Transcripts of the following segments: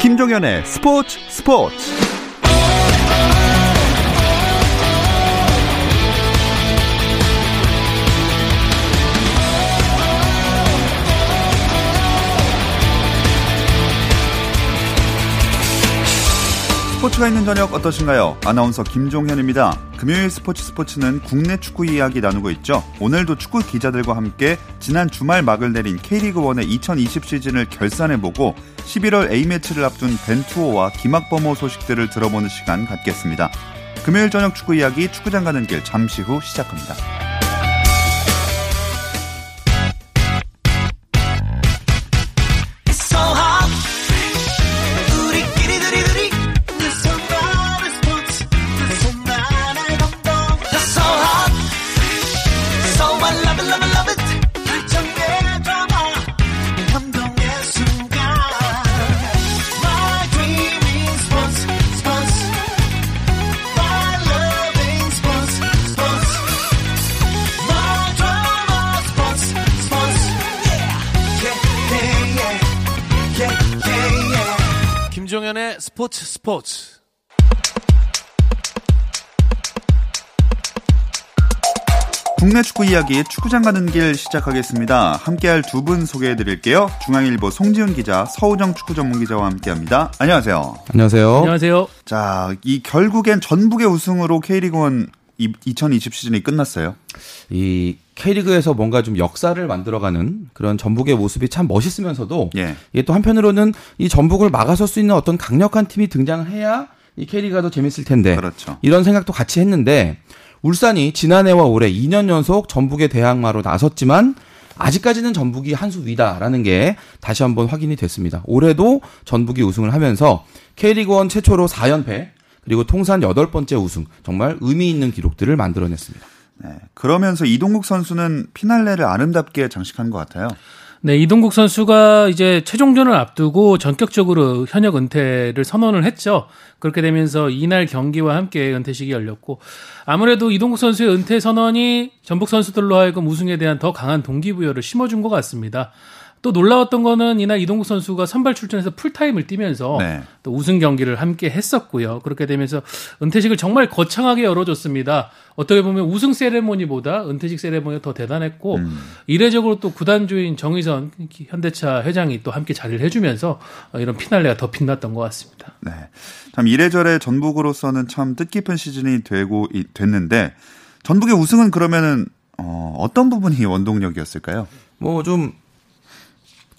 김종현의 스포츠 스포츠 스포츠가 있는 저녁 어떠신가요? 아나운서 김종현입니다. 금요일 스포츠 스포츠는 국내 축구 이야기 나누고 있죠. 오늘도 축구 기자들과 함께 지난 주말 막을 내린 K리그1의 2020 시즌을 결산해보고 11월 A매치를 앞둔 벤투호와 김학범호 소식들을 들어보는 시간 갖겠습니다. 금요일 저녁 축구 이야기 축구장 가는 길 잠시 후 시작합니다. 스포츠 스포츠. 국내 축구 이야기 축구장 가는 길 시작하겠습니다. 함께할 두 분 소개해 드릴게요. 중앙일보 송지훈 기자, 서우정 축구 전문 기자와 함께합니다. 안녕하세요. 안녕하세요. 안녕하세요. 자, 이 결국엔 전북의 우승으로 K리그1 2020 시즌이 끝났어요. 이 K리그에서 뭔가 좀 역사를 만들어가는 그런 전북의 모습이 참 멋있으면서도 예. 이게 또 한편으로는 이 전북을 막아설 수 있는 어떤 강력한 팀이 등장해야 이 K리그가 더 재밌을 텐데 그렇죠. 이런 생각도 같이 했는데 울산이 지난해와 올해 2년 연속 전북의 대항마로 나섰지만 아직까지는 전북이 한 수 위다라는 게 다시 한번 확인이 됐습니다. 올해도 전북이 우승을 하면서 K리그1 최초로 4연패 그리고 통산 8번째 우승 정말 의미 있는 기록들을 만들어냈습니다. 네. 그러면서 이동국 선수는 피날레를 아름답게 장식한 것 같아요. 네, 이동국 선수가 이제 최종전을 앞두고 전격적으로 현역 은퇴를 선언을 했죠. 그렇게 되면서 이날 경기와 함께 은퇴식이 열렸고 아무래도 이동국 선수의 은퇴 선언이 전북 선수들로 하여금 우승에 대한 더 강한 동기부여를 심어준 것 같습니다. 또 놀라웠던 거는 이날 이동국 선수가 선발 출전해서 풀타임을 뛰면서 네. 또 우승 경기를 함께 했었고요. 그렇게 되면서 은퇴식을 정말 거창하게 열어줬습니다. 어떻게 보면 우승 세레모니보다 은퇴식 세레모니가 더 대단했고 음. 이례적으로 또 구단주인 정의선 현대차 회장이 또 함께 자리를 해주면서 이런 피날레가 더 빛났던 것 같습니다. 네. 참 이래저래 전북으로서는 참 뜻깊은 시즌이 되고 이- 됐는데 전북의 우승은 그러면은 어, 어떤 부분이 원동력이었을까요? 뭐좀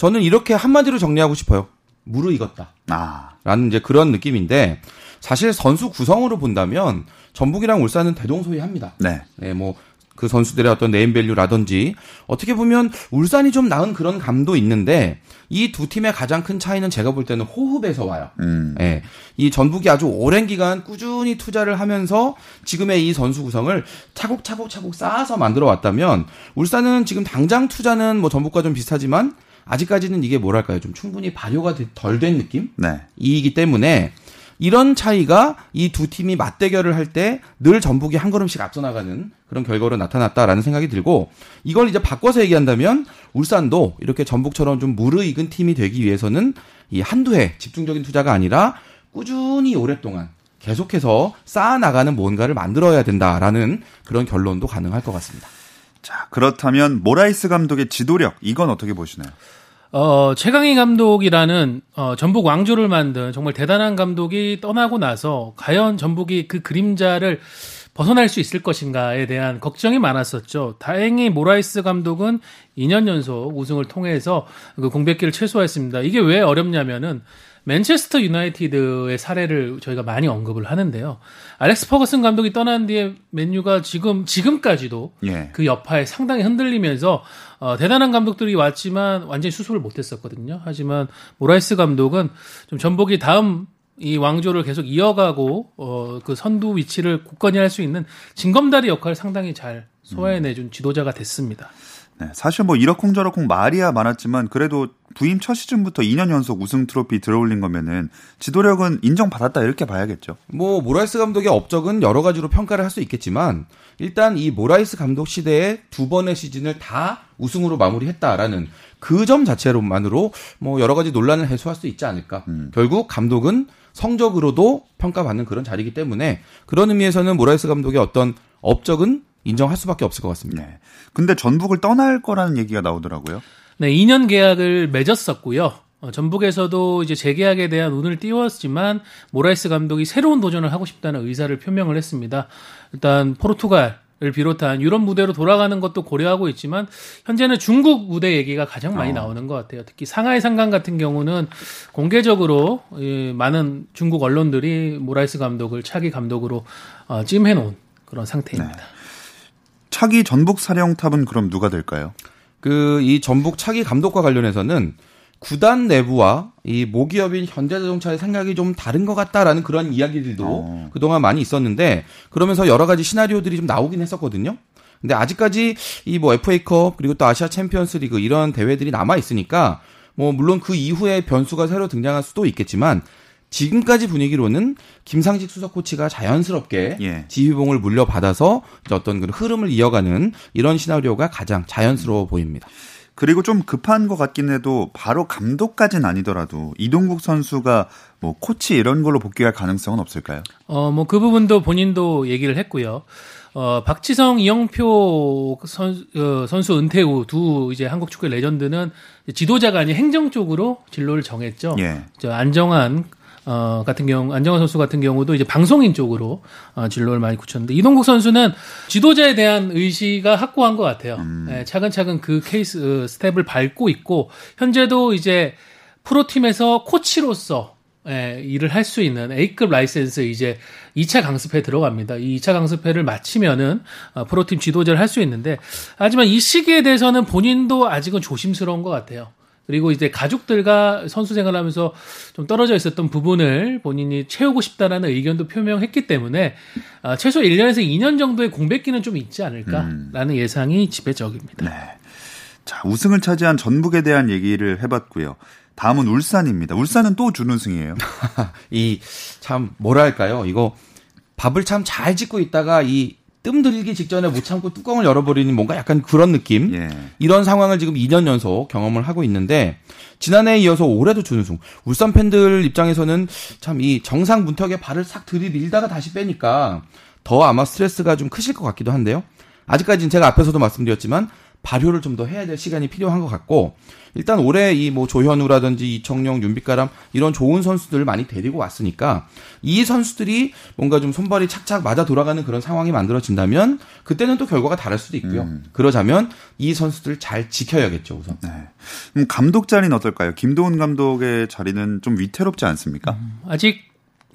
저는 이렇게 한마디로 정리하고 싶어요. 무르익었다. 아, 라는 이제 그런 느낌인데 사실 선수 구성으로 본다면 전북이랑 울산은 대동소이합니다. 네. 네, 뭐 그 선수들의 어떤 네임밸류라든지 어떻게 보면 울산이 좀 나은 그런 감도 있는데 이 두 팀의 가장 큰 차이는 제가 볼 때는 호흡에서 와요. 음. 예. 이 전북이 아주 오랜 기간 꾸준히 투자를 하면서 지금의 이 선수 구성을 차곡차곡차곡 쌓아서 만들어 왔다면 울산은 지금 당장 투자는 뭐 전북과 좀 비슷하지만 아직까지는 이게 뭐랄까요? 좀 충분히 발효가 덜 된 느낌? 네. 이기 때문에 이런 차이가 이 두 팀이 맞대결을 할 때 늘 전북이 한 걸음씩 앞서 나가는 그런 결과로 나타났다라는 생각이 들고 이걸 이제 바꿔서 얘기한다면 울산도 이렇게 전북처럼 좀 무르익은 팀이 되기 위해서는 이 한두 해 집중적인 투자가 아니라 꾸준히 오랫동안 계속해서 쌓아 나가는 뭔가를 만들어야 된다라는 그런 결론도 가능할 것 같습니다. 자, 그렇다면 모라이스 감독의 지도력 이건 어떻게 보시나요? 어, 최강희 감독이라는 어, 전북 왕조를 만든 정말 대단한 감독이 떠나고 나서 과연 전북이 그 그림자를 벗어날 수 있을 것인가에 대한 걱정이 많았었죠. 다행히 모라이스 감독은 2년 연속 우승을 통해서 그 공백기를 최소화했습니다. 이게 왜 어렵냐면은 맨체스터 유나이티드의 사례를 저희가 많이 언급을 하는데요. 알렉스 퍼거슨 감독이 떠난 뒤에 맨유가 지금 지금까지도 예. 그 여파에 상당히 흔들리면서 어, 대단한 감독들이 왔지만 완전히 수습을 못했었거든요. 하지만 모라이스 감독은 좀 전북이 다음 이 왕조를 계속 이어가고 어, 그 선두 위치를 굳건히 할 수 있는 징검다리 역할을 상당히 잘 소화해내준 지도자가 됐습니다. 네, 사실 뭐 이러쿵저러쿵 말이야 많았지만 그래도 부임 첫 시즌부터 2년 연속 우승 트로피 들어올린 거면은 지도력은 인정받았다 이렇게 봐야겠죠. 뭐 모라이스 감독의 업적은 여러 가지로 평가를 할 수 있겠지만 일단 이 모라이스 감독 시대에 두 번의 시즌을 다 우승으로 마무리했다라는 그 점 자체로만으로 뭐 여러 가지 논란을 해소할 수 있지 않을까. 음. 결국 감독은 성적으로도 평가받는 그런 자리이기 때문에 그런 의미에서는 모라이스 감독의 어떤 업적은 인정할 수밖에 없을 것 같습니다. 네. 근데 전북을 떠날 거라는 얘기가 나오더라고요. 네, 2년 계약을 맺었었고요. 어, 전북에서도 이제 재계약에 대한 운을 띄웠지만 모라이스 감독이 새로운 도전을 하고 싶다는 의사를 표명을 했습니다. 일단 포르투갈 을 비롯한 유럽 무대로 돌아가는 것도 고려하고 있지만 현재는 중국 무대 얘기가 가장 많이 나오는 것 같아요. 특히 상하이 상강 같은 경우는 공개적으로 이 많은 중국 언론들이 모라이스 감독을 차기 감독으로 어, 찜해 놓은 그런 상태입니다. 차기 전북 사령탑은 그럼 누가 될까요? 그 이 전북 차기 감독과 관련해서는 구단 내부와 이 모기업인 현대자동차의 생각이 좀 다른 것 같다라는 그런 이야기들도 어. 그동안 많이 있었는데 그러면서 여러 가지 시나리오들이 좀 나오긴 했었거든요. 근데 아직까지 이 뭐 FA컵 그리고 또 아시아 챔피언스 리그 이런 대회들이 남아 있으니까 뭐 물론 그 이후에 변수가 새로 등장할 수도 있겠지만 지금까지 분위기로는 김상식 수석 코치가 자연스럽게 예. 지휘봉을 물려받아서 이제 어떤 그 흐름을 이어가는 이런 시나리오가 가장 자연스러워 보입니다. 그리고 좀 급한 것 같긴 해도 바로 감독까지는 아니더라도 이동국 선수가 뭐 코치 이런 걸로 복귀할 가능성은 없을까요? 어, 뭐 그 부분도 본인도 얘기를 했고요. 어, 박지성, 이영표 선, 어, 선수 은퇴 후 두 이제 한국 축구의 레전드는 지도자가 아닌 행정 쪽으로 진로를 정했죠. 예. 저 안정환 어, 같은 경우, 안정환 선수 같은 경우도 이제 방송인 쪽으로 어, 진로를 많이 굳혔는데, 이동국 선수는 지도자에 대한 의지가 확고한 것 같아요. 예, 차근차근 그 케이스, 어, 스텝을 밟고 있고, 현재도 이제 프로팀에서 코치로서 예, 일을 할 수 있는 A급 라이센스 이제 2차 강습회 들어갑니다. 이 2차 강습회를 마치면은 어, 프로팀 지도자를 할 수 있는데 하지만 이 시기에 대해서는 본인도 아직은 조심스러운 것 같아요. 그리고 이제 가족들과 선수 생활하면서 좀 떨어져 있었던 부분을 본인이 채우고 싶다라는 의견도 표명했기 때문에 어, 최소 1년에서 2년 정도의 공백기는 좀 있지 않을까라는 예상이 지배적입니다. 네. 자, 우승을 차지한 전북에 대한 얘기를 해봤고요. 다음은 울산입니다. 울산은 또 준우승이에요. 이 참 뭐랄까요? 이거 밥을 참 잘 짓고 있다가 이 뜸들기 직전에 못 참고 뚜껑을 열어버리는 뭔가 약간 그런 느낌. 예. 이런 상황을 지금 2년 연속 경험을 하고 있는데 지난해에 이어서 올해도 준우승. 울산 팬들 입장에서는 참 이 정상 문턱에 발을 싹 들이밀다가 다시 빼니까 더 아마 스트레스가 좀 크실 것 같기도 한데요. 아직까지는 제가 앞에서도 말씀드렸지만 발효를 좀 더 해야 될 시간이 필요한 것 같고 일단 올해 이 뭐 조현우라든지 이청용, 윤빛가람 이런 좋은 선수들을 많이 데리고 왔으니까 이 선수들이 뭔가 좀 손발이 착착 맞아 돌아가는 그런 상황이 만들어진다면 그때는 또 결과가 다를 수도 있고요. 그러자면 이 선수들 잘 지켜야겠죠 우선. 네. 그럼 감독 자리는 어떨까요? 김도훈 감독의 자리는 좀 위태롭지 않습니까? 아직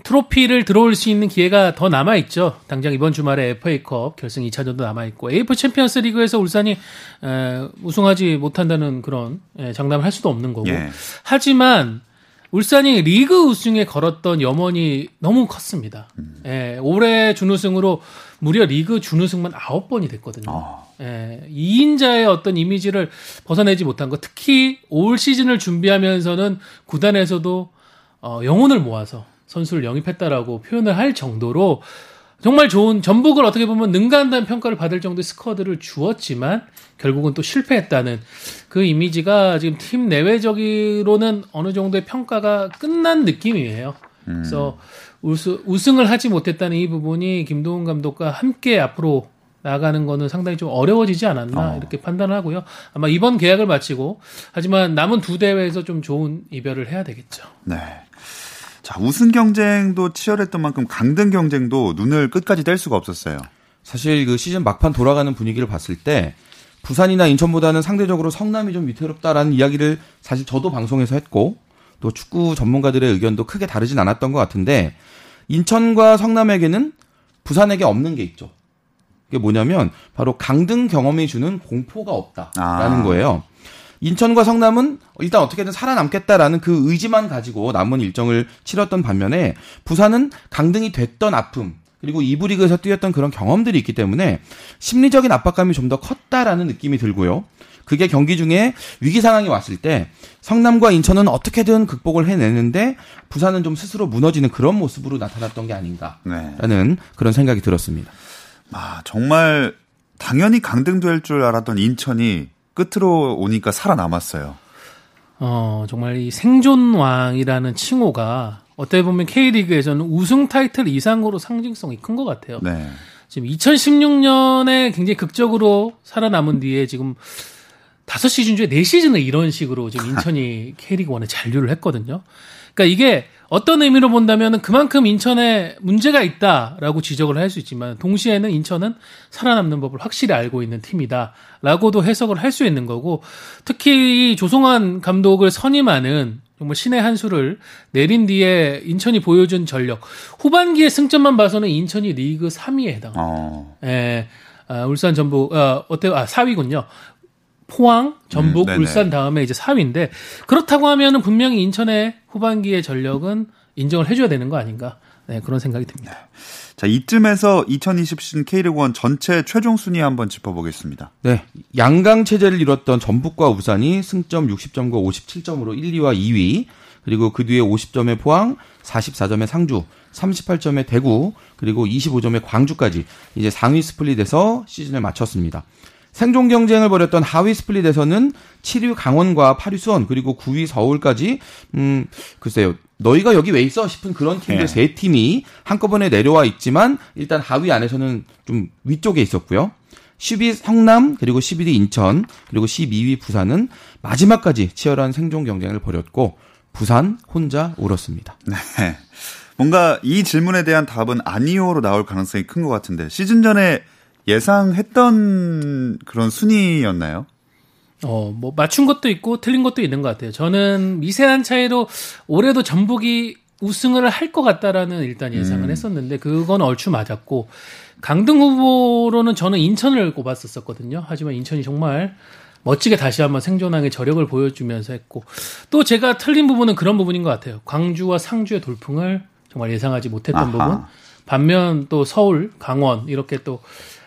트로피를 들어올릴 수 있는 기회가 더 남아 있죠. 당장 이번 주말에 FA컵 결승 2차전도 남아 있고 AFC 챔피언스 리그에서 울산이 에, 우승하지 못한다는 그런 에, 장담을 할 수도 없는 거고. 예. 하지만 울산이 리그 우승에 걸었던 염원이 너무 컸습니다. 예, 올해 준우승으로 무려 리그 준우승만 9번이 됐거든요. 아. 예, 2인자의 어떤 이미지를 벗어내지 못한 것, 특히 올 시즌을 준비하면서는 구단에서도 어, 영혼을 모아서 선수를 영입했다라고 표현을 할 정도로 정말 좋은 전북을 어떻게 보면 능가한다는 평가를 받을 정도의 스쿼드를 주었지만 결국은 또 실패했다는 그 이미지가 지금 팀 내외적으로는 어느 정도의 평가가 끝난 느낌이에요. 그래서 우승, 우승 을 하지 못했다는 이 부분이 김도훈 감독과 함께 앞으로 나가는 거는 상당히 좀 어려워지지 않았나 어. 이렇게 판단하고요. 아마 이번 계약을 마치고 하지만 남은 두 대회에서 좀 좋은 이별을 해야 되겠죠. 네. 자, 우승 경쟁도 치열했던 만큼 강등 경쟁도 눈을 끝까지 뗄 수가 없었어요. 사실 그 시즌 막판 돌아가는 분위기를 봤을 때 부산이나 인천보다는 상대적으로 성남이 좀 위태롭다라는 이야기를 사실 저도 방송에서 했고 또 축구 전문가들의 의견도 크게 다르진 않았던 것 같은데 인천과 성남에게는 부산에게 없는 게 있죠. 그게 뭐냐면 바로 강등 경험이 주는 공포가 없다라는 아. 거예요. 인천과 성남은 일단 어떻게든 살아남겠다라는 그 의지만 가지고 남은 일정을 치렀던 반면에 부산은 강등이 됐던 아픔 그리고 이부 리그에서 뛰었던 그런 경험들이 있기 때문에 심리적인 압박감이 좀 더 컸다라는 느낌이 들고요. 그게 경기 중에 위기 상황이 왔을 때 성남과 인천은 어떻게든 극복을 해내는데 부산은 좀 스스로 무너지는 그런 모습으로 나타났던 게 아닌가라는 네. 그런 생각이 들었습니다. 아, 정말 당연히 강등될 줄 알았던 인천이 끝으로 오니까 살아남았어요. 어, 정말 이 생존왕이라는 칭호가 어떻게 보면 K리그에서는 우승 타이틀 이상으로 상징성이 큰 것 같아요. 네. 지금 2016년에 굉장히 극적으로 살아남은 뒤에 지금 다섯 시즌 중에 네 시즌을 이런 식으로 지금 인천이 K리그 원에 잔류를 했거든요. 그러니까 이게 어떤 의미로 본다면은 그만큼 인천에 문제가 있다라고 지적을 할 수 있지만 동시에는 인천은 살아남는 법을 확실히 알고 있는 팀이다라고도 해석을 할 수 있는 거고 특히 이 조성환 감독을 선임하는 정말 신의 한 수를 내린 뒤에 인천이 보여준 전력 후반기의 승점만 봐서는 인천이 리그 3위에 해당. 어. 예, 아, 울산 전북 어, 어때요? 아 4위군요. 포항, 전북, 음. 울산 다음에 이제 4위인데 그렇다고 하면은 분명히 인천의 후반기의 전력은 인정을 해줘야 되는 거 아닌가? 네, 그런 생각이 듭니다. 자, 이쯤에서 2020 시즌 K리그 1 전체 최종 순위 한번 짚어보겠습니다. 네. 양강 체제를 이뤘던 전북과 우산이 승점 60점과 57점으로 1, 2와 2위. 그리고 그 뒤에 50점의 포항, 44점의 상주, 38점의 대구, 그리고 25점의 광주까지 이제 상위 스플릿에서 시즌을 마쳤습니다. 생존 경쟁을 벌였던 하위 스플릿에서는 7위 강원과 8위 수원 그리고 9위 서울까지 음 글쎄요 너희가 여기 왜 있어 싶은 그런 팀들 예. 세 팀이 한꺼번에 내려와 있지만 일단 하위 안에서는 좀 위쪽에 있었고요. 10위 성남 그리고 11위 인천 그리고 12위 부산은 마지막까지 치열한 생존 경쟁을 벌였고 부산 혼자 울었습니다. 네. 뭔가 이 질문에 대한 답은 아니오로 나올 가능성이 큰 것 같은데 시즌 전에 예상했던 그런 순위였나요? 어, 뭐 맞춘 것도 있고 틀린 것도 있는 것 같아요. 저는 미세한 차이로 올해도 전북이 우승을 할 것 같다라는 일단 예상을 했었는데 그건 얼추 맞았고 강등 후보로는 저는 인천을 꼽았었거든요. 하지만 인천이 정말 멋지게 다시 한번 생존왕의 저력을 보여주면서 했고 또 제가 틀린 부분은 그런 부분인 것 같아요. 광주와 상주의 돌풍을 정말 예상하지 못했던 아하. 부분. 반면 또 서울, 강원 이렇게 또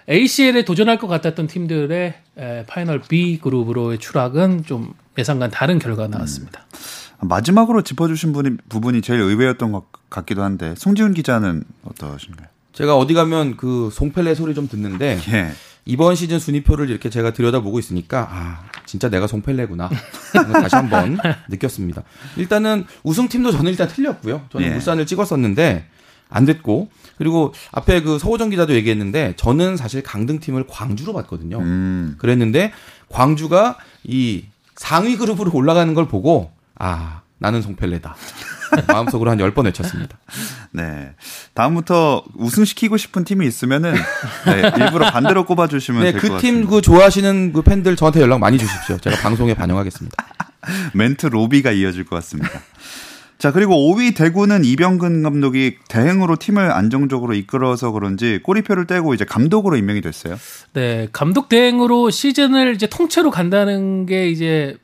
ACL에 도전할 것 같았던 팀들의 에, 파이널 B 그룹으로의 추락은 좀 예상과는 다른 결과가 나왔습니다. 마지막으로 짚어주신 분이, 부분이 제일 의외였던 것 같기도 한데 송지훈 기자는 어떠신가요? 제가 어디 가면 그 송펠레 소리 좀 듣는데 예. 이번 시즌 순위표를 이렇게 제가 들여다보고 있으니까 아 진짜 내가 송펠레구나 다시 한번 느꼈습니다. 일단은 우승팀도 저는 일단 틀렸고요. 저는 예. 울산을 찍었었는데 안 됐고 그리고 앞에 그 서호정 기자도 얘기했는데 저는 사실 강등팀을 광주로 봤거든요. 음. 그랬는데 광주가 이 상위 그룹으로 올라가는 걸 보고 아 나는 송펠레다 마음속으로 한 10번 외쳤습니다. 네. 다음부터 우승시키고 싶은 팀이 있으면은 네, 일부러 반대로 꼽아 주시면 네, 될것 그 같습니다. 팀그 좋아하시는 그 팬들 저한테 연락 많이 주십시오. 제가 방송에 반영하겠습니다. 멘트 로비가 이어질 것 같습니다. 자, 그리고 5위 대구는 이병근 감독이 대행으로 팀을 안정적으로 이끌어서 그런지 꼬리표를 떼고 이제 감독으로 임명이 됐어요. 네, 감독 대행으로 시즌을 이제 통째로 간다는 게 이제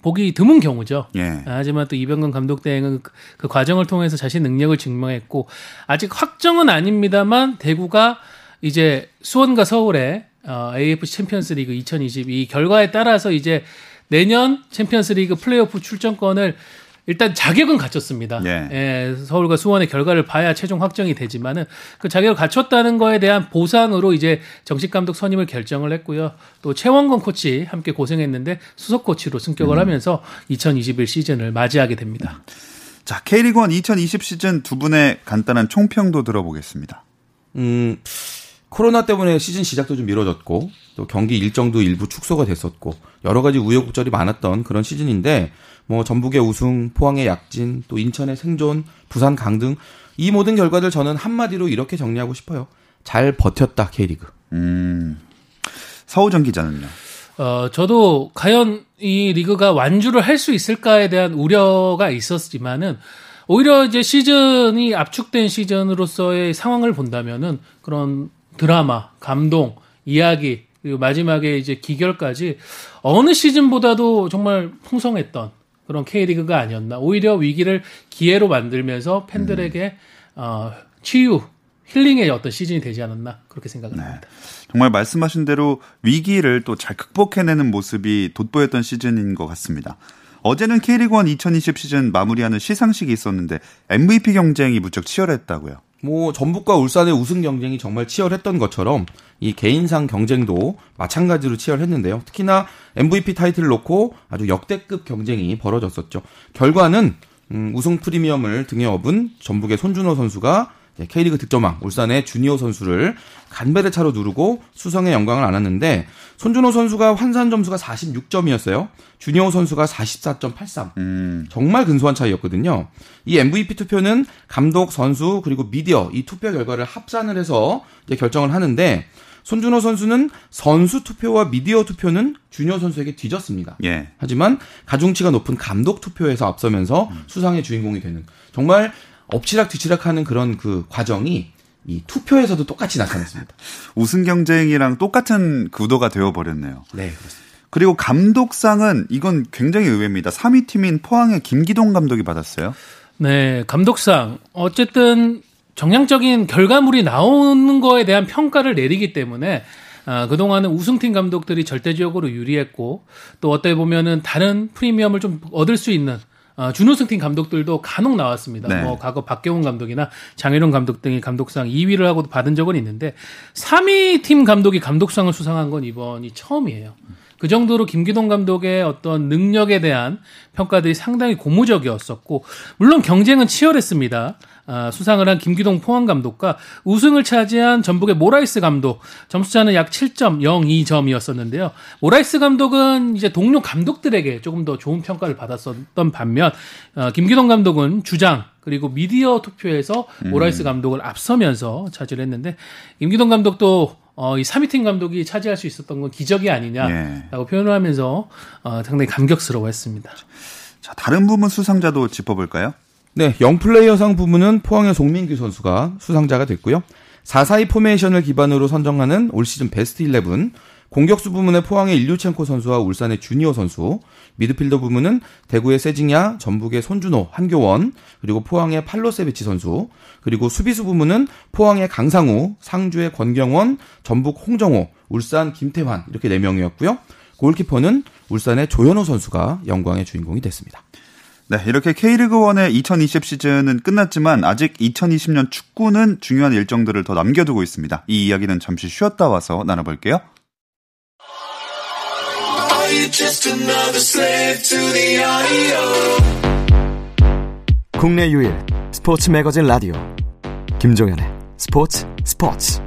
보기 드문 경우죠. 예. 하지만 또 이병근 감독 대행은 그, 그 과정을 통해서 자신 능력을 증명했고 아직 확정은 아닙니다만 대구가 이제 수원과 서울의 어, AFC 챔피언스리그 2022 결과에 따라서 이제 내년 챔피언스리그 플레이오프 출전권을 일단 자격은 갖췄습니다. 예. 예, 서울과 수원의 결과를 봐야 최종 확정이 되지만은 그 자격을 갖췄다는 거에 대한 보상으로 이제 정식 감독 선임을 결정을 했고요. 또 최원건 코치 함께 고생했는데 수석 코치로 승격을 하면서 2021 시즌을 맞이하게 됩니다. 자, K리그1 2020 시즌 두 분의 간단한 총평도 들어보겠습니다. 음, 코로나 때문에 시즌 시작도 좀 미뤄졌고 또 경기 일정도 일부 축소가 됐었고 여러 가지 우여곡절이 많았던 그런 시즌인데 뭐 전북의 우승, 포항의 약진, 또 인천의 생존, 부산 강등 이 모든 결과들 저는 한마디로 이렇게 정리하고 싶어요. 잘 버텼다 K리그. 음. 서우정 기자는요. 어, 저도 과연 이 리그가 완주를 할 수 있을까에 대한 우려가 있었지만은 오히려 이제 시즌이 압축된 시즌으로서의 상황을 본다면은 그런 드라마, 감동, 이야기 그리고 마지막에 이제 기결까지 어느 시즌보다도 정말 풍성했던 그런 K리그가 아니었나. 오히려 위기를 기회로 만들면서 팬들에게 어, 치유 힐링의 어떤 시즌이 되지 않았나 그렇게 생각을 네. 합니다. 정말 말씀하신 대로 위기를 또 잘 극복해내는 모습이 돋보였던 시즌인 것 같습니다. 어제는 K리그 1 2020 시즌 마무리하는 시상식이 있었는데 MVP 경쟁이 무척 치열했다고요. 뭐 전북과 울산의 우승 경쟁이 정말 치열했던 것처럼 이 개인상 경쟁도 마찬가지로 치열했는데요. 특히나 MVP 타이틀을 놓고 아주 역대급 경쟁이 벌어졌었죠. 결과는 음, 우승 프리미엄을 등에 업은 전북의 손준호 선수가 K리그 득점왕 울산의 주니어 선수를 간배의 차로 누르고 수성의 영광을 안았는데 손준호 선수가 환산 점수가 46점이었어요. 주니어 선수가 44.83. 음, 정말 근소한 차이였거든요. 이 MVP 투표는 감독, 선수 그리고 미디어 이 투표 결과를 합산을 해서 결정을 하는데 손준호 선수는 선수 투표와 미디어 투표는 주니어 선수에게 뒤졌습니다. 예. 하지만 가중치가 높은 감독 투표에서 앞서면서 수상의 주인공이 되는 정말 엎치락 뒤치락하는 그런 그 과정이 이 투표에서도 똑같이 나타났습니다. 우승 경쟁이랑 똑같은 구도가 되어버렸네요. 네, 그렇습니다. 그리고 감독상은 이건 굉장히 의외입니다. 3위 팀인 포항의 김기동 감독이 받았어요. 네, 감독상 어쨌든 정량적인 결과물이 나오는 거에 대한 평가를 내리기 때문에 아, 그동안은 우승팀 감독들이 절대적으로 유리했고 또 어떻게 보면은 다른 프리미엄을 좀 얻을 수 있는 아, 준우승팀 감독들도 간혹 나왔습니다. 네. 뭐 과거 박경훈 감독이나 장혜룡 감독 등이 감독상 2위를 하고 받은 적은 있는데 3위 팀 감독이 감독상을 수상한 건 이번이 처음이에요. 그 정도로 김기동 감독의 어떤 능력에 대한 평가들이 상당히 고무적이었었고 물론 경쟁은 치열했습니다. 아, 수상을 한 김기동 포항 감독과 우승을 차지한 전북의 모라이스 감독 점수차는 약 7.02점이었었는데요. 모라이스 감독은 이제 동료 감독들에게 조금 더 좋은 평가를 받았었던 반면 어, 김기동 감독은 주장 그리고 미디어 투표에서 모라이스 감독을 앞서면서 차지를 했는데 김기동 감독도 어, 이 3위 팀 감독이 차지할 수 있었던 건 기적이 아니냐라고 예. 표현을 하면서 어, 상당히 감격스러워했습니다. 자, 다른 부문 수상자도 짚어볼까요? 네, 영플레이어상 부문은 포항의 송민규 선수가 수상자가 됐고요. 442 포메이션을 기반으로 선정하는 올 시즌 베스트 11, 공격수 부문의 포항의 일류첸코 선수와 울산의 주니어 선수, 미드필더 부문은 대구의 세징야, 전북의 손준호, 한교원, 그리고 포항의 팔로세비치 선수, 그리고 수비수 부문은 포항의 강상우, 상주의 권경원, 전북 홍정호, 울산 김태환 이렇게 4명이었고요. 골키퍼는 울산의 조현호 선수가 영광의 주인공이 됐습니다. 네, 이렇게 K리그1의 2020 시즌은 끝났지만 아직 2020년 축구는 중요한 일정들을 더 남겨두고 있습니다. 이 이야기는 잠시 쉬었다 와서 나눠볼게요. 국내 유일 스포츠 매거진 라디오 김종현의 스포츠 스포츠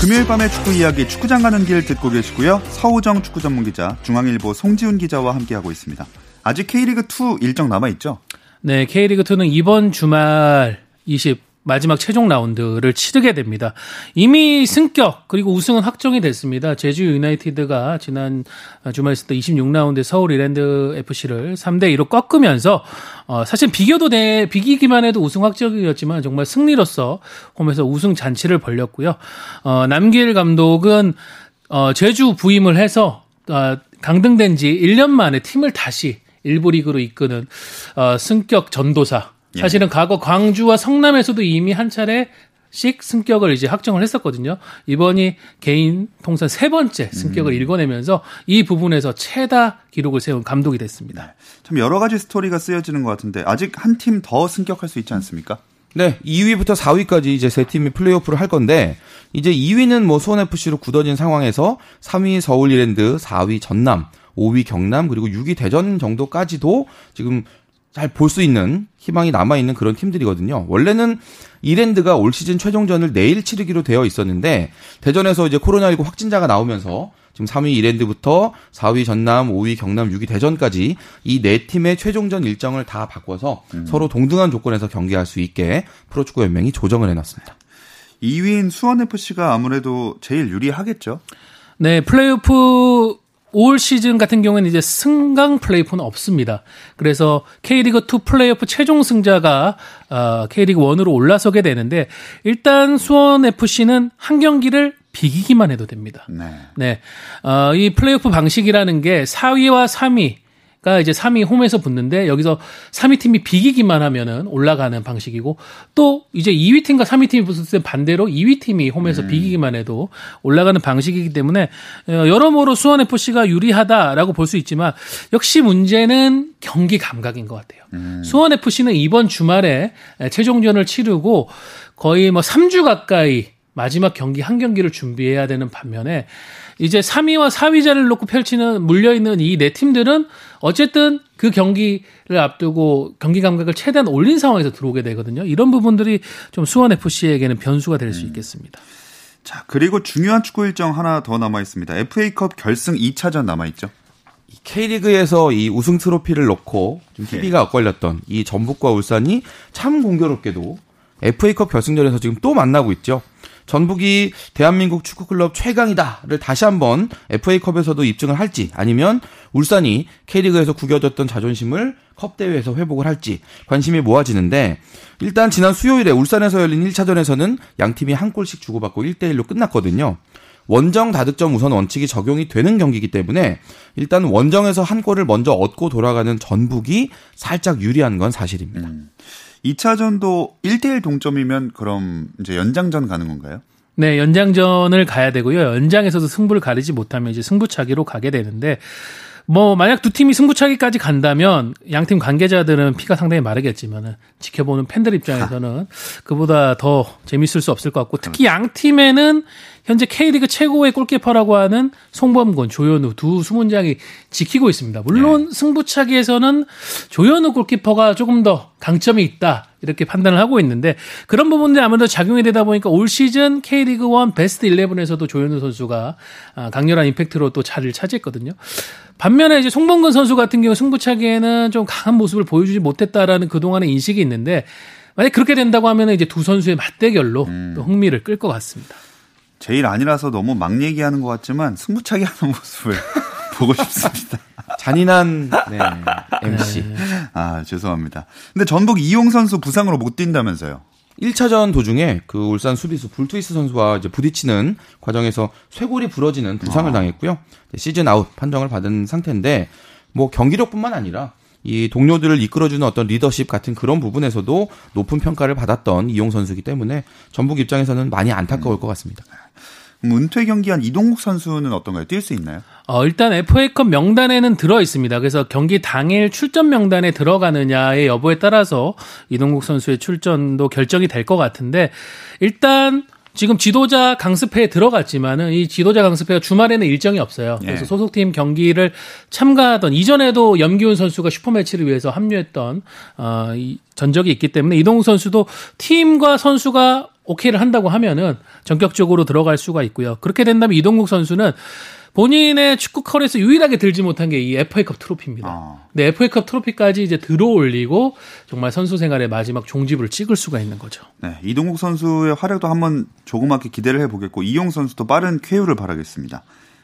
금요일 밤의 축구 이야기 축구장 가는 길 듣고 계시고요. 서우정 축구 전문 기자, 중앙일보 송지훈 기자와 함께하고 있습니다. 아직 K리그 2 일정 남아 있죠? 네, K리그 2는 이번 주말 20 마지막 최종 라운드를 치르게 됩니다. 이미 승격 그리고 우승은 확정이 됐습니다. 제주 유나이티드가 지난 주말 있었던 26라운드 서울 이랜드 FC를 3대 2로 꺾으면서 어, 사실 비교도 돼 비기기만 해도 우승 확정이었지만 정말 승리로서 홈에서 우승 잔치를 벌렸고요. 어, 남길 감독은 어, 제주 부임을 해서 어, 강등된 지 1년 만에 팀을 다시 일부 리그로 이끄는 어, 승격 전도사. 사실은 과거 광주와 성남에서도 이미 한 차례씩 승격을 이제 확정을 했었거든요. 이번이 개인 통산 세 번째 승격을 일궈내면서 이 부분에서 최다 기록을 세운 감독이 됐습니다. 참 여러 가지 스토리가 쓰여지는 것 같은데 아직 한 팀 더 승격할 수 있지 않습니까? 네, 2위부터 4위까지 이제 세 팀이 플레이오프를 할 건데 이제 2위는 뭐 수원 FC로 굳어진 상황에서 3위 서울 이랜드, 4위 전남, 5위 경남 그리고 6위 대전 정도까지도 지금 잘 볼 수 있는 희망이 남아 있는 그런 팀들이거든요. 원래는 이랜드가 올 시즌 최종전을 내일 치르기로 되어 있었는데 대전에서 이제 코로나19 확진자가 나오면서 지금 3위 이랜드부터 4위 전남, 5위 경남, 6위 대전까지 이 네 팀의 최종전 일정을 다 바꿔서 서로 동등한 조건에서 경기할 수 있게 프로축구 연맹이 조정을 해놨습니다. 2위인 수원FC가 아무래도 제일 유리하겠죠? 네, 플레이오프 올 시즌 같은 경우에는 이제 승강 플레이오프는 없습니다. 그래서 K리그 2 플레이오프 최종 승자가 어, K리그 1으로 올라서게 되는데 일단 수원 FC는 한 경기를 비기기만 해도 됩니다. 네. 네. 어, 이 플레이오프 방식이라는 게 4위와 3위 가 이제 3위 홈에서 붙는데 여기서 3위 팀이 비기기만 하면은 올라가는 방식이고 또 이제 2위 팀과 3위 팀이 붙을 때 반대로 2위 팀이 홈에서 비기기만 해도 올라가는 방식이기 때문에 어, 여러모로 수원 FC가 유리하다라고 볼 수 있지만 역시 문제는 경기 감각인 것 같아요. 수원 FC는 이번 주말에 최종전을 치르고 거의 뭐 3주 가까이 마지막 경기 한 경기를 준비해야 되는 반면에 이제 3위와 4위자를 놓고 펼치는 물려 있는 이 네 팀들은 어쨌든 그 경기를 앞두고 경기 감각을 최대한 올린 상황에서 들어오게 되거든요. 이런 부분들이 좀 수원 FC에게는 변수가 될수 있겠습니다. 자, 그리고 중요한 축구 일정 하나 더 남아 있습니다. FA컵 결승 2차전 남아 있죠. K리그에서 이 우승 트로피를 놓고 좀 예. 희비가 엇갈렸던 이 전북과 울산이 참 공교롭게도 FA컵 결승전에서 지금 또 만나고 있죠. 전북이 대한민국 축구클럽 최강이다를 다시 한번 FA컵에서도 입증을 할지 아니면 울산이 K리그에서 구겨졌던 자존심을 컵 대회에서 회복을 할지 관심이 모아지는데 일단 지난 수요일에 울산에서 열린 1차전에서는 양 팀이 한 골씩 주고받고 1대1로 끝났거든요. 원정 다득점 우선 원칙이 적용이 되는 경기이기 때문에 일단 원정에서 한 골을 먼저 얻고 돌아가는 전북이 살짝 유리한 건 사실입니다. 2차전도 1대1 동점이면 그럼 이제 연장전 가는 건가요? 네, 연장전을 가야 되고요. 연장에서도 승부를 가리지 못하면 이제 승부차기로 가게 되는데 뭐 만약 두 팀이 승부차기까지 간다면 양팀 관계자들은 피가 상당히 마르겠지만은 지켜보는 팬들 입장에서는 그보다 더 재밌을 수 없을 것 같고 특히 양 팀에는 현재 K리그 최고의 골키퍼라고 하는 송범근, 조현우 두 수문장이 지키고 있습니다. 물론 승부차기에서는 조현우 골키퍼가 조금 더 강점이 있다 이렇게 판단을 하고 있는데 그런 부분들이 아무래도 작용이 되다 보니까 올 시즌 K리그 1 베스트 11에서도 조현우 선수가 아, 강렬한 임팩트로 또 자리를 차지했거든요. 반면에 이제 송범근 선수 같은 경우 승부차기에는 좀 강한 모습을 보여주지 못했다라는 그동안의 인식이 있는데 만약 그렇게 된다고 하면 이제 두 선수의 맞대결로 또 흥미를 끌 것 같습니다. 제일 아니라서 너무 막 얘기하는 것 같지만 승부차기 하는 모습을 보고 싶습니다. 잔인한 네, MC. 아, 죄송합니다. 근데 전북 이용 선수 부상으로 못 뛴다면서요. 1차전 도중에 그 울산 수비수 불투이스 선수와 이제 부딪히는 과정에서 쇄골이 부러지는 부상을 당했고요. 이제 시즌 아웃 판정을 받은 상태인데 뭐 경기력뿐만 아니라 이 동료들을 이끌어주는 어떤 리더십 같은 그런 부분에서도 높은 평가를 받았던 이용 선수이기 때문에 전북 입장에서는 많이 안타까울 것 같습니다. 은퇴 경기한 이동국 선수는 어떤가요? 뛸 수 있나요? 어, 일단 FA컵 명단에는 들어 있습니다. 그래서 경기 당일 출전 명단에 들어가느냐의 여부에 따라서 이동국 선수의 출전도 결정이 될 것 같은데 일단 지금 지도자 강습회에 들어갔지만은 이 지도자 강습회가 주말에는 일정이 없어요. 그래서 예. 소속팀 경기를 참가하던 이전에도 염기훈 선수가 슈퍼매치를 위해서 합류했던 어, 이 전적이 있기 때문에 이동국 선수도 팀과 선수가 오케이를 한다고 하면은 전격적으로 들어갈 수가 있고요. 그렇게 된다면 이동국 선수는 본인의 축구 커리어에서 유일하게 들지 못한 게 이 FA컵 트로피입니다. 아. 네, FA컵 트로피까지 이제 들어올리고 정말 선수 생활의 마지막 종지부를 찍을 수가 있는 거죠. 네, 이동국 선수의 활약도 한번 조그맣게 기대를 해보겠고 이용 선수도 빠른 쾌유를 바라겠습니다.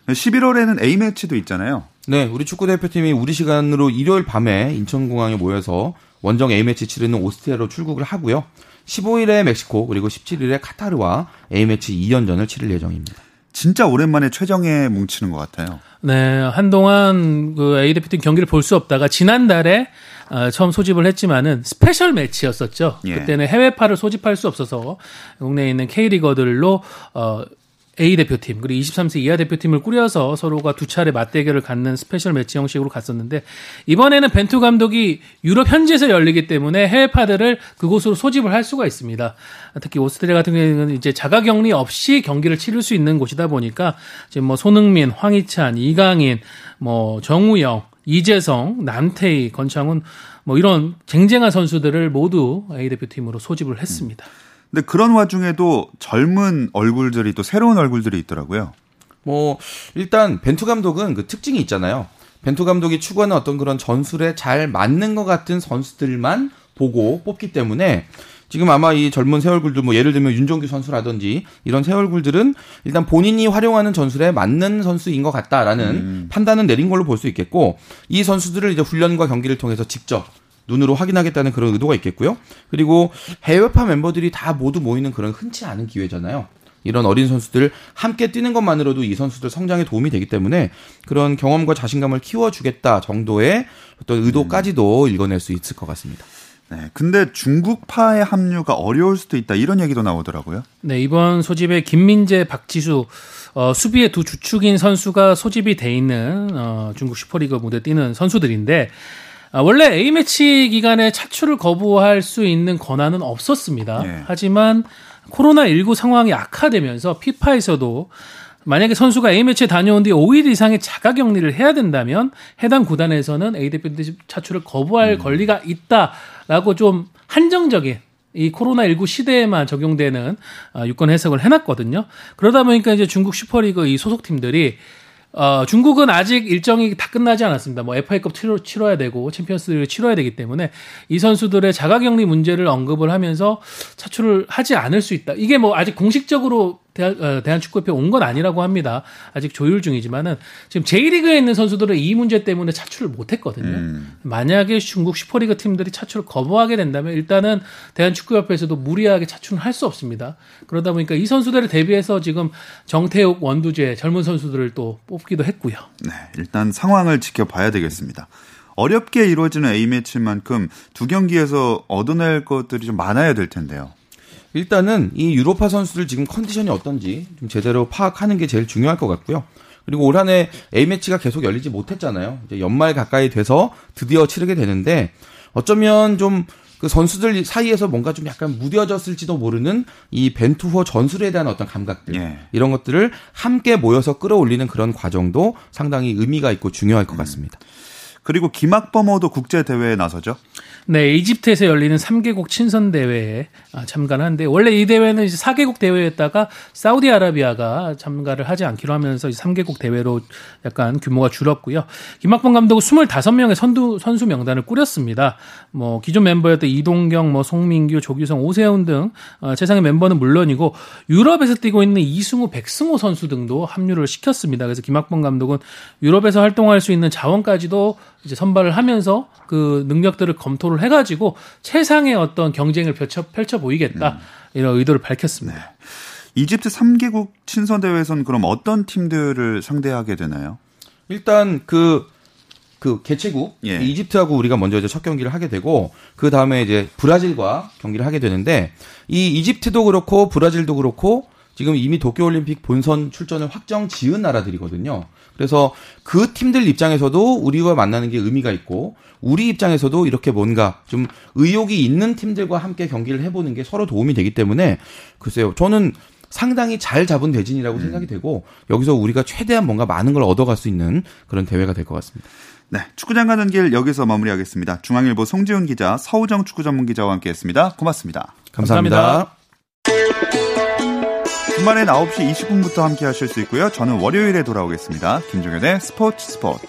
11월에는 A 매치도 있잖아요. 네, 우리 축구 대표팀이 우리 시간으로 일요일 밤에 인천공항에 모여서 원정 A매치 치르러 오스트리아로 출국을 하고요. 15일에 멕시코 그리고 17일에 카타르와 A매치 2연전을 치를 예정입니다. 진짜 오랜만에 최정예 뭉치는 것 같아요. 네, 한동안 그 A 대표팀 경기를 볼 수 없다가 지난달에 어, 처음 소집을 했지만은 스페셜 매치였었죠. 예. 그때는 해외파를 소집할 수 없어서 국내에 있는 K리거들로 어 A 대표팀 그리고 23세 이하 대표팀을 꾸려서 서로가 두 차례 맞대결을 갖는 스페셜 매치 형식으로 갔었는데 이번에는 벤투 감독이 유럽 현지에서 열리기 때문에 해외 파들을 그곳으로 소집을 할 수가 있습니다. 특히 오스트리아 같은 경우에는 이제 자가격리 없이 경기를 치를 수 있는 곳이다 보니까 지금 뭐 손흥민, 황희찬, 이강인, 뭐 정우영, 이재성, 남태희, 건창훈 뭐 이런 쟁쟁한 선수들을 모두 A 대표팀으로 소집을 했습니다. 근데 그런 와중에도 젊은 얼굴들이 또 새로운 얼굴들이 있더라고요. 뭐 일단 벤투 감독은 그 특징이 있잖아요. 벤투 감독이 추구하는 어떤 그런 전술에 잘 맞는 것 같은 선수들만 보고 뽑기 때문에 지금 아마 이 젊은 새 얼굴들 뭐 예를 들면 윤종규 선수라든지 이런 새 얼굴들은 일단 본인이 활용하는 전술에 맞는 선수인 것 같다라는 판단은 내린 걸로 볼 수 있겠고 이 선수들을 이제 훈련과 경기를 통해서 직접 눈으로 확인하겠다는 그런 의도가 있겠고요. 그리고 해외파 멤버들이 다 모두 모이는 그런 흔치 않은 기회잖아요. 이런 어린 선수들 함께 뛰는 것만으로도 이 선수들 성장에 도움이 되기 때문에 그런 경험과 자신감을 키워주겠다 정도의 어떤 의도까지도 읽어낼 수 있을 것 같습니다. 네. 근데 중국파의 합류가 어려울 수도 있다 이런 얘기도 나오더라고요. 네, 이번 소집에 김민재, 박지수 어, 수비의 두 주축인 선수가 소집이 돼 있는 어, 중국 슈퍼리그 무대 뛰는 선수들인데 아, 원래 A매치 기간에 차출을 거부할 수 있는 권한은 없었습니다. 예. 하지만 코로나19 상황이 악화되면서 피파에서도 만약에 선수가 A매치에 다녀온 뒤 5일 이상의 자가 격리를 해야 된다면 해당 구단에서는 A대표팀 차출을 거부할 권리가 있다라고 좀 한정적인 이 코로나19 시대에만 적용되는 아, 유권 해석을 해놨거든요. 그러다 보니까 이제 중국 슈퍼리그 이 소속팀들이 어, 중국은 아직 일정이 다 끝나지 않았습니다. 뭐 FA컵 치러, 치러야 되고 챔피언스를 치러야 되기 때문에 이 선수들의 자가격리 문제를 언급을 하면서 차출을 하지 않을 수 있다. 이게 뭐 아직 공식적으로 대한, 어, 대한 축구협회 온 건 아니라고 합니다. 아직 조율 중이지만은 지금 J리그에 있는 선수들은 이 문제 때문에 차출을 못 했거든요. 음. 만약에 중국 슈퍼리그 팀들이 차출을 거부하게 된다면 일단은 대한축구협회에서도 무리하게 차출은 할 수 없습니다. 그러다 보니까 이 선수들을 대비해서 지금 정태욱, 원두재 젊은 선수들을 또 뽑기도 했고요. 네. 일단 상황을 지켜봐야 되겠습니다. 어렵게 이루어지는 A매치만큼 두 경기에서 얻어낼 것들이 좀 많아야 될 텐데요. 일단은 이 유로파 선수들 지금 컨디션이 어떤지 좀 제대로 파악하는 게 제일 중요할 것 같고요. 그리고 올 한해 A 매치가 계속 열리지 못했잖아요. 이제 연말 가까이 돼서 드디어 치르게 되는데 어쩌면 좀 그 선수들 사이에서 뭔가 좀 약간 무뎌졌을지도 모르는 이 벤투호 전술에 대한 어떤 감각들 예. 이런 것들을 함께 모여서 끌어올리는 그런 과정도 상당히 의미가 있고 중요할 것 같습니다. 그리고 김학범호도 국제 대회에 나서죠. 네, 이집트에서 열리는 3개국 친선 대회에 아, 참가를 하는데 원래 이 대회는 이제 4개국 대회였다가 사우디아라비아가 참가를 하지 않기로 하면서 3개국 대회로 약간 규모가 줄었고요. 김학범 감독은 25명의 선두 선수 명단을 꾸렸습니다. 뭐 기존 멤버였던 이동경, 뭐 송민규, 조규성, 오세훈 등 어, 최상의 멤버는 물론이고 유럽에서 뛰고 있는 이승우, 백승호 선수 등도 합류를 시켰습니다. 그래서 김학범 감독은 유럽에서 활동할 수 있는 자원까지도 이제 선발을 하면서 그 능력들을 검토를 해가지고 최상의 어떤 경쟁을 펼쳐, 펼쳐 보이겠다 이런 의도를 밝혔습니다. 이집트 3개국 친선 대회에서는 그럼 어떤 팀들을 상대하게 되나요? 일단 그, 그 개최국 예. 이집트하고 우리가 먼저 이제 첫 경기를 하게 되고 그 다음에 이제 브라질과 경기를 하게 되는데 이 이집트도 그렇고 브라질도 그렇고 지금 이미 도쿄올림픽 본선 출전을 확정 지은 나라들이거든요. 그래서 그 팀들 입장에서도 우리와 만나는 게 의미가 있고 우리 입장에서도 이렇게 뭔가 좀 의욕이 있는 팀들과 함께 경기를 해보는 게 서로 도움이 되기 때문에 글쎄요 저는 상당히 잘 잡은 대진이라고 생각이 되고 여기서 우리가 최대한 뭔가 많은 걸 얻어갈 수 있는 그런 대회가 될 것 같습니다. 네, 축구장 가는 길 여기서 마무리하겠습니다. 중앙일보 송지훈 기자, 서우정 축구 전문 기자와 함께했습니다. 고맙습니다. 감사합니다. 주말엔 9시 20분부터 함께 하실 수 있고요. 저는 월요일에 돌아오겠습니다. 김종현의 스포츠 스포츠.